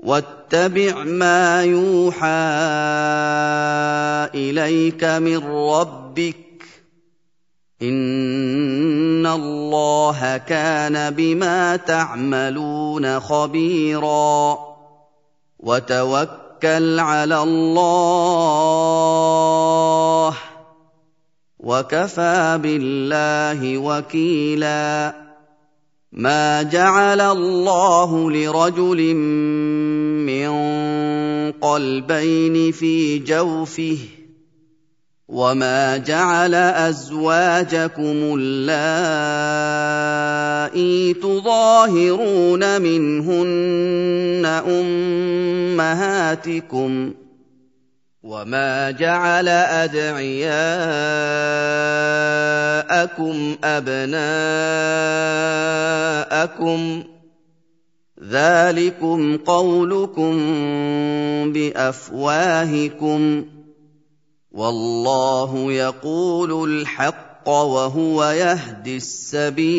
واتبع ما يوحى إليك من ربك إن الله كان بما تعملون خبيرا وتوكل على الله وكفى بالله وكيلا ما جعل الله لرجل من قلبين في جوفه وما جعل ازواجكم اللائي تظاهرون منهن امهاتكم وما جعل ادعياءكم ابناءكم ذلكم قولكم بافواهكم والله يقول الحق وهو يهدي السبيل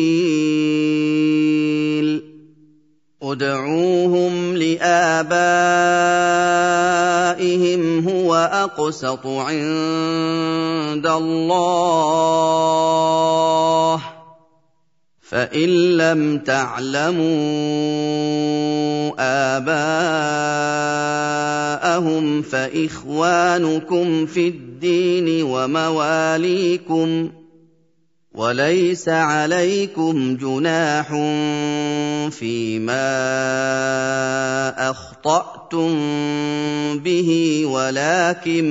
ادعوهم لآبائهم هو أقسط عند الله. فإن لم تعلموا آباءهم فإخوانكم في الدين ومواليكم وليس عليكم جناح فيما أخطأتم به ولكن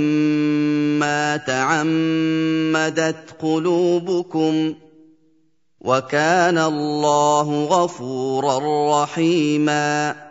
ما تعمدت قلوبكم. وكان الله غفورا رحيما.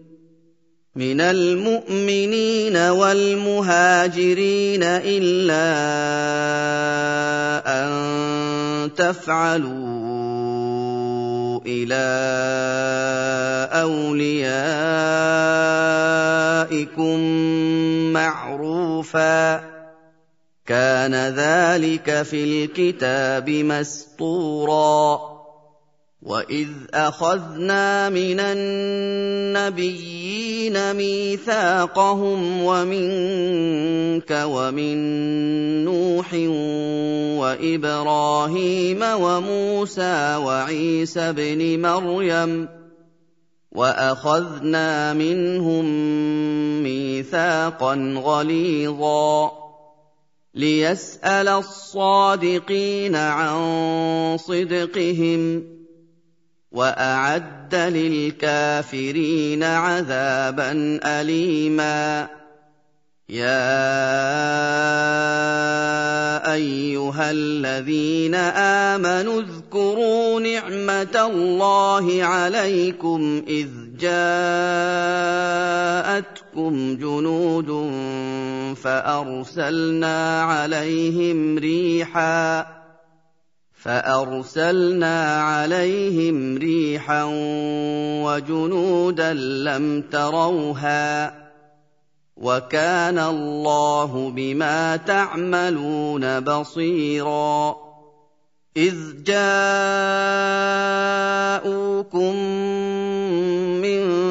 من المؤمنين والمهاجرين الا ان تفعلوا إلى اوليائكم معروفا كان ذلك في الكتاب مسطورا واذ اخذنا من النبيين ميثاقهم ومنك ومن نوح وإبراهيم وموسى وعيسى ابن مريم وأخذنا منهم ميثاقا غليظا ليسأل الصادقين عن صدقهم وأعد للكافرين عذابا اليما. يا أيها الذين آمنوا اذكروا نعمة الله عليكم إذ جاءتكم جنود فأرسلنا عليهم ريحا فأرسلنا عليهم ريحا وجنودا لم تروها وكان الله بما تعملون بصيرا إذ جاءوكم من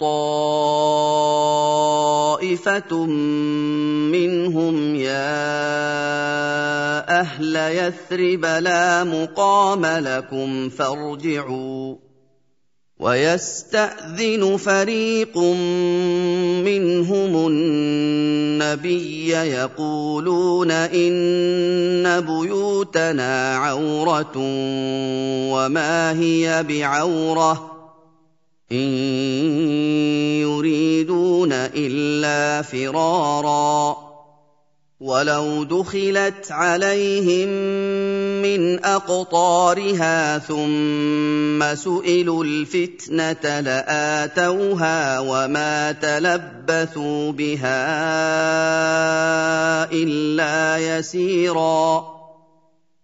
طائفه منهم يا أهل يثرب لا مقام لكم فارجعوا. ويستاذن فريق منهم النبي يقولون ان بيوتنا عوره وما هي بعوره إن يريدون إلا فرارا. ولو دخلت عليهم من اقطارها ثم سئلوا الفتنه لاتوها وما تلبثوا بها الا يسيرا.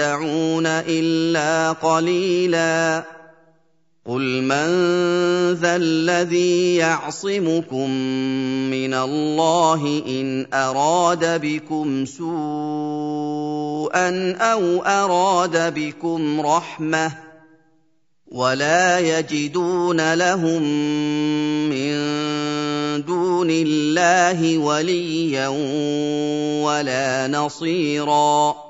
تَتَّمَتَّعُونَ إِلَّا قَلِيلًا. قُلْ مَن ذَا الَّذِي يَعْصِمُكُم مِّنَ اللَّهِ إِنْ أَرَادَ بِكُمْ سُوءًا أَوْ أَرَادَ بِكُمْ رَحْمَةً وَلَا يَجِدُونَ لَهُم مِّن دُونِ اللَّهِ وَلِيًّا وَلَا نَصِيرًا.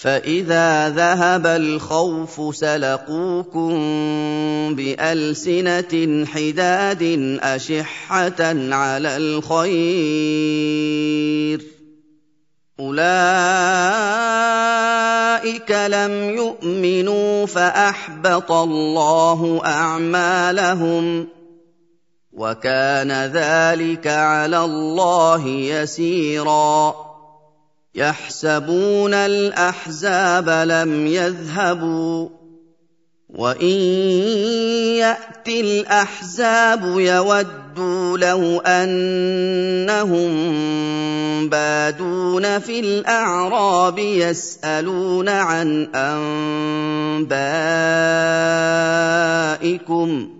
فاذا ذهب الخوف سلقوكم بالسنه حداد اشحه على الخير اولئك لم يؤمنوا فاحبط الله اعمالهم وكان ذلك على الله يسيرا يحسبون الأحزاب لم يذهبوا وإن ياتي الأحزاب يودوا لو أنهم بادون في الأعراب يسألون عن أنبائكم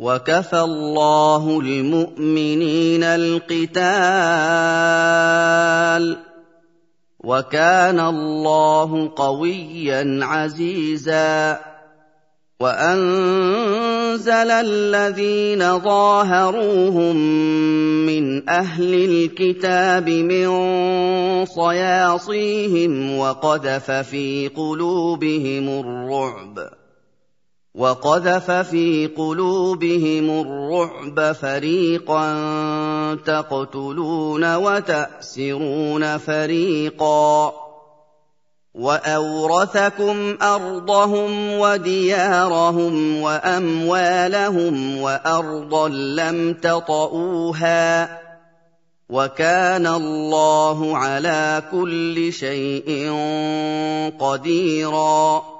وكفى الله المؤمنين القتال وكان الله قويا عزيزا وانزل الذين ظاهروهم من أهل الكتاب من صياصيهم وقذف في قلوبهم الرعب وقذف في قلوبهم الرعب فريقا تقتلون وتأسرون فريقا. وأورثكم أرضهم وديارهم وأموالهم وأرضا لم تطئوها. وكان الله على كل شيء قديرا.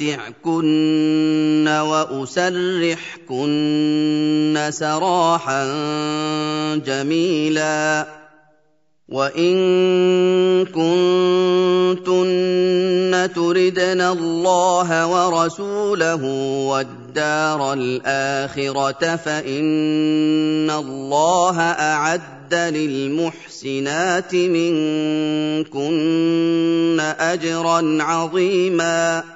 أمتعكن وأسرحكن سراحا جميلا. وإن كنتن تردن الله ورسوله والدار الآخرة فإن الله أعد للمحسنات منكن أجرا عظيما.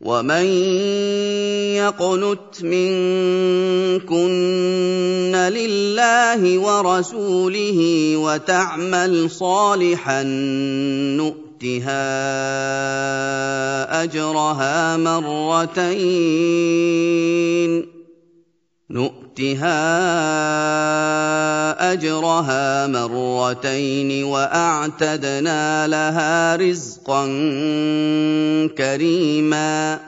ومن يقنت منكن لله ورسوله وتعمل صالحا نؤتها اجرها مرتين نؤتها أجرها مرتين وأعتدنا لها رزقا كريما.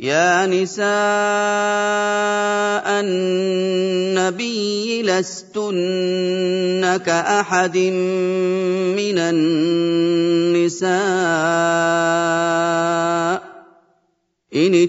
يا نساء النبي لستن كأحد من النساء. إن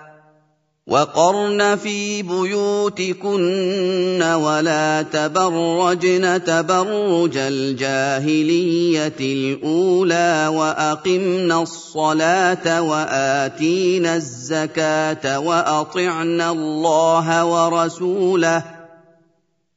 وقرن في بيوتكن ولا تبرجن تبرج الجاهلية الأولى واقمن الصلاة وآتينا الزكاة وأطعنا الله ورسوله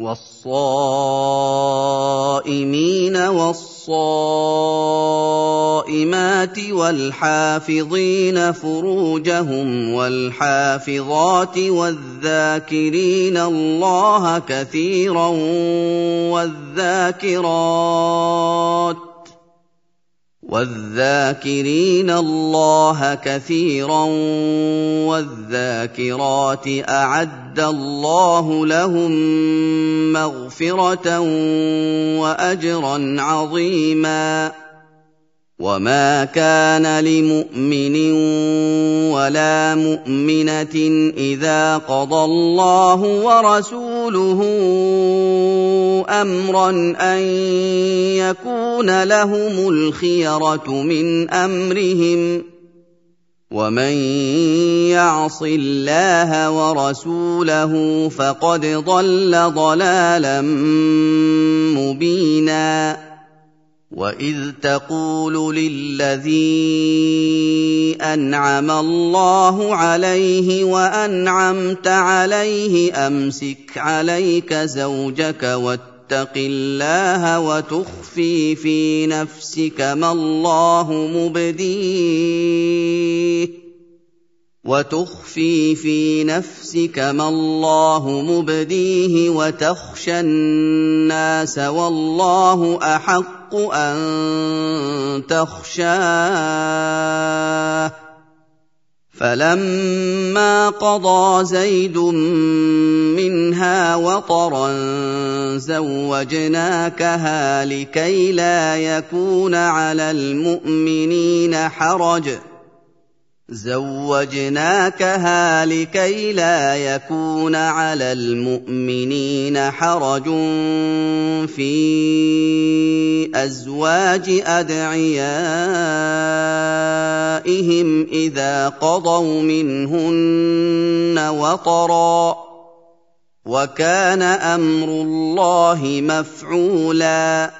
والصائمين والصائمات والحافظين فروجهم والحافظات والذاكرين الله كثيرا والذاكرات والذاكرين الله كثيرا والذاكرات أعد الله لهم مغفرة واجرا عظيما. وما كان لمؤمن ولا مؤمنة إذا قضى الله ورسوله أمرا أن يكون لهم الخيرة من أمرهم ومن يعص الله ورسوله فقد ضل ضلالا مبينا واذ تقول للذي انعم الله عليه وانعمت عليه امسك عليك زوجك واتق الله وتخفي في نفسك ما الله مبديه وتخفي في نفسك ما الله مبديه وتخشى الناس والله احق أن تخشاه. فلما قضى زيد منها وطرا زوجناكها لكي لا يكون على المؤمنين حرج. زوجناكها لكي لا يكون على المؤمنين حرج في أزواج أدعيائهم إذا قضوا منهن وطرا. وكان أمر الله مفعولا.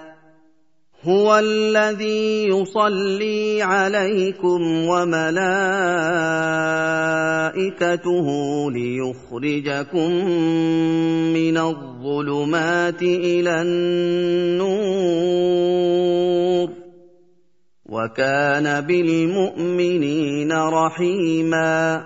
هو الذي يصلي عليكم وملائكته ليخرجكم من الظلمات إلى النور وكان بالمؤمنين رحيما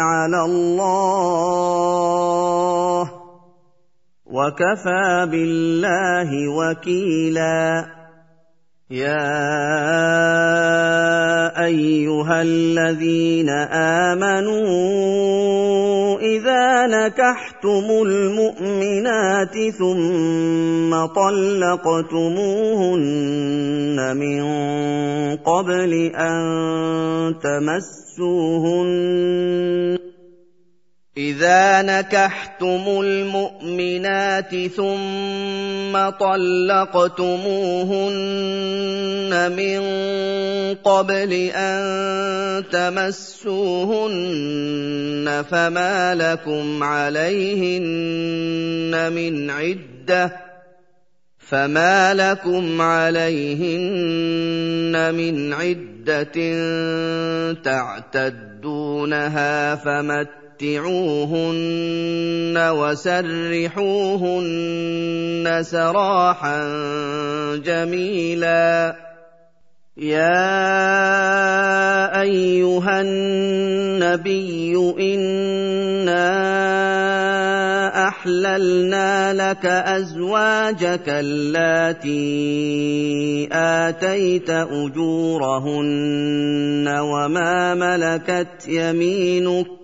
على الله وكفى بالله وكيلا. يا أيها الذين آمنوا إذا نكحتم المؤمنات ثم طلقتموهن من قبل أن تمسوهن اذا نكحتم المؤمنات ثم طلقتموهن من قبل ان تمسوهن فما لكم عليهن من عده فما لكم عليهن من عده تعتدونها فمت متعوهن وسرحوهن سراحا جميلا. يا أيها النبي إنا احللنا لك ازواجك اللاتي اتيت اجورهن وما ملكت يمينك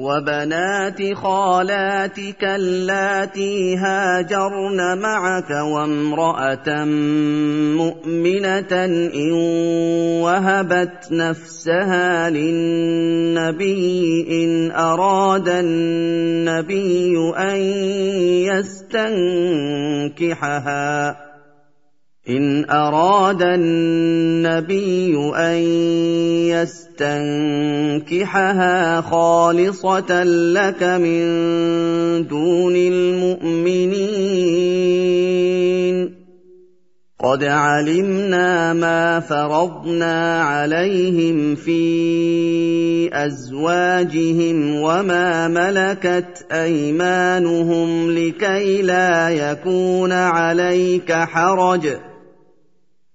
وبنات خالاتك اللاتي هاجرن معك وامرأة مؤمنة إن وهبت نفسها للنبي إن أراد النبي أن يستنكحها إن أراد النبي أن يستنكحها خالصة لك من دون المؤمنين. قد علمنا ما فرضنا عليهم في أزواجهم وما ملكت أيمانهم لكي لا يكون عليك حرج.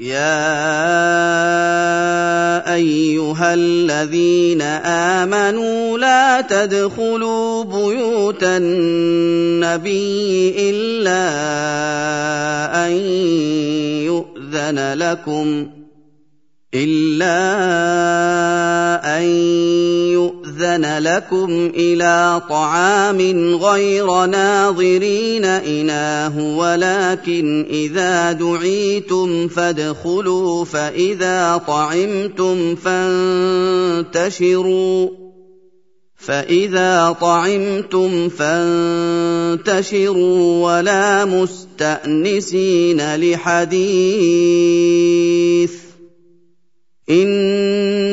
يا أيها الذين آمنوا لا تدخلوا بيوت النبي إلا أن يؤذن لكم إلا أن يؤذن لكم إلى طعام غير ناظرين إناه ولكن إذا دعيتم فادخلوا فإذا طعمتم فانتشروا. فإذا طعمتم فانتشروا ولا مستأنسين لحديث.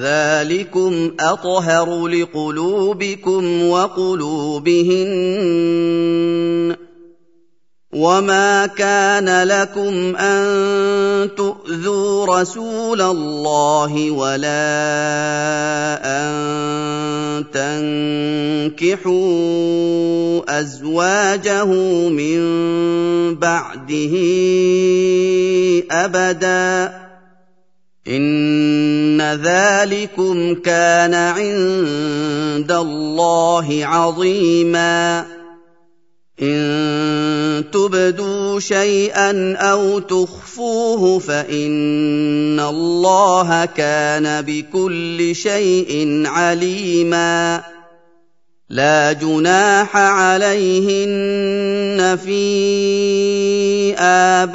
ذلكم أطهر لقلوبكم وقلوبهن وما كان لكم أن تؤذوا رسول الله ولا أن تنكحوا أزواجه من بعده أبدا ان ذلكم كان عند الله عظيما ان تبدوا شيئا أو تخفوه فان الله كان بكل شيء عليما لا جناح عليهن في آبائهن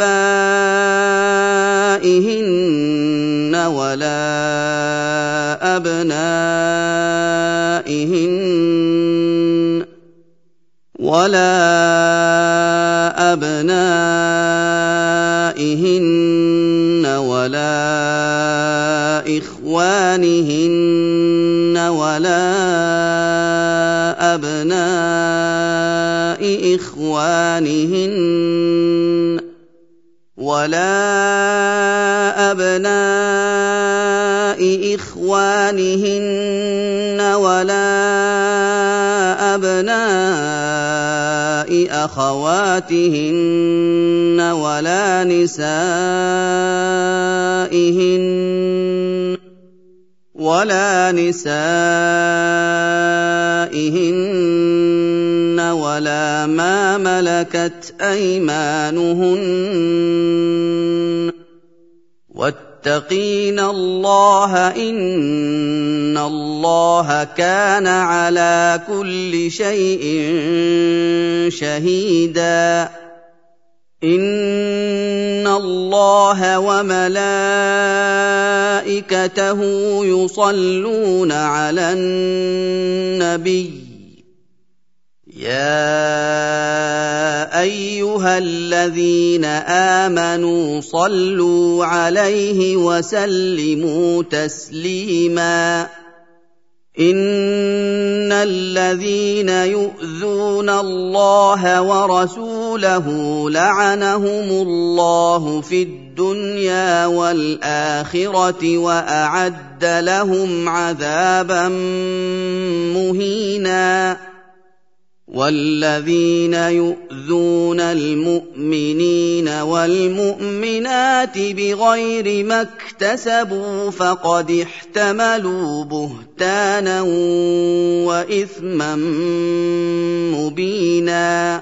ولا أبنائهن ولا أبنائهن ولا إخوانهن ولا أبناء إخوانهن ولا أبناء إخوانهن ولا أبناء أخواتهن ولا نسائهن ولا نسائهن ولا ما ملكت أيمانهن. واتقين الله إن الله كان على كل شيء شهيدا. ان الله وملائكته يصلون على النبي يا ايها الذين امنوا صلوا عليه وسلموا تسليما ان الذين يؤذون الله ورسوله لعنهم الله في الدنيا والآخرة وأعد لهم عذابا مهينا. والذين يؤذون المؤمنين والمؤمنات بغير ما اكتسبوا فقد احتملوا بهتانا وإثما مبينا.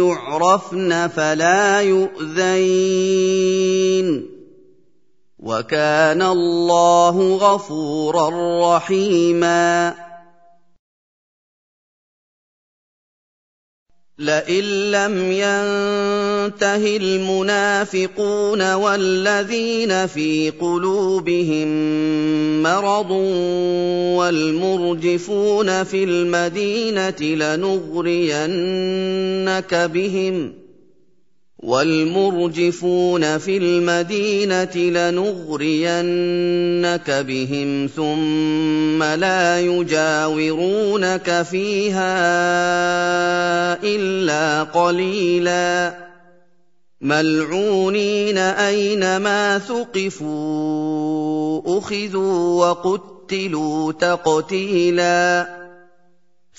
يعرفن فلا يؤذين. وكان الله غفورا رحيما. لئن لم ينته المنافقون والذين في قلوبهم مرض والمرجفون في المدينة لنغرينك بهم والمرجفون في المدينة لنغرينك بهم ثم لا يجاورونك فيها إلا قليلا. ملعونين أينما ثقفوا أخذوا وقتلوا تقتيلا.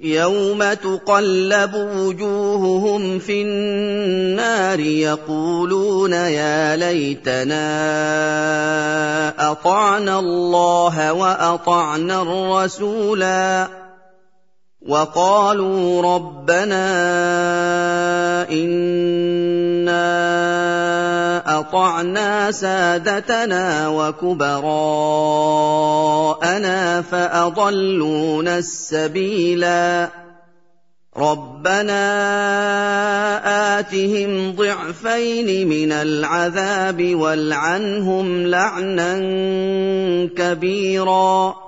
يوم تقلب وجوههم في النار يقولون يا ليتنا اطعنا الله واطعنا الرسولا وقالوا ربنا انا اطعنا سادتنا وكبراءنا فاضلونا السبيلا. ربنا آتهم ضعفين من العذاب والعنهم لعنا كبيرا.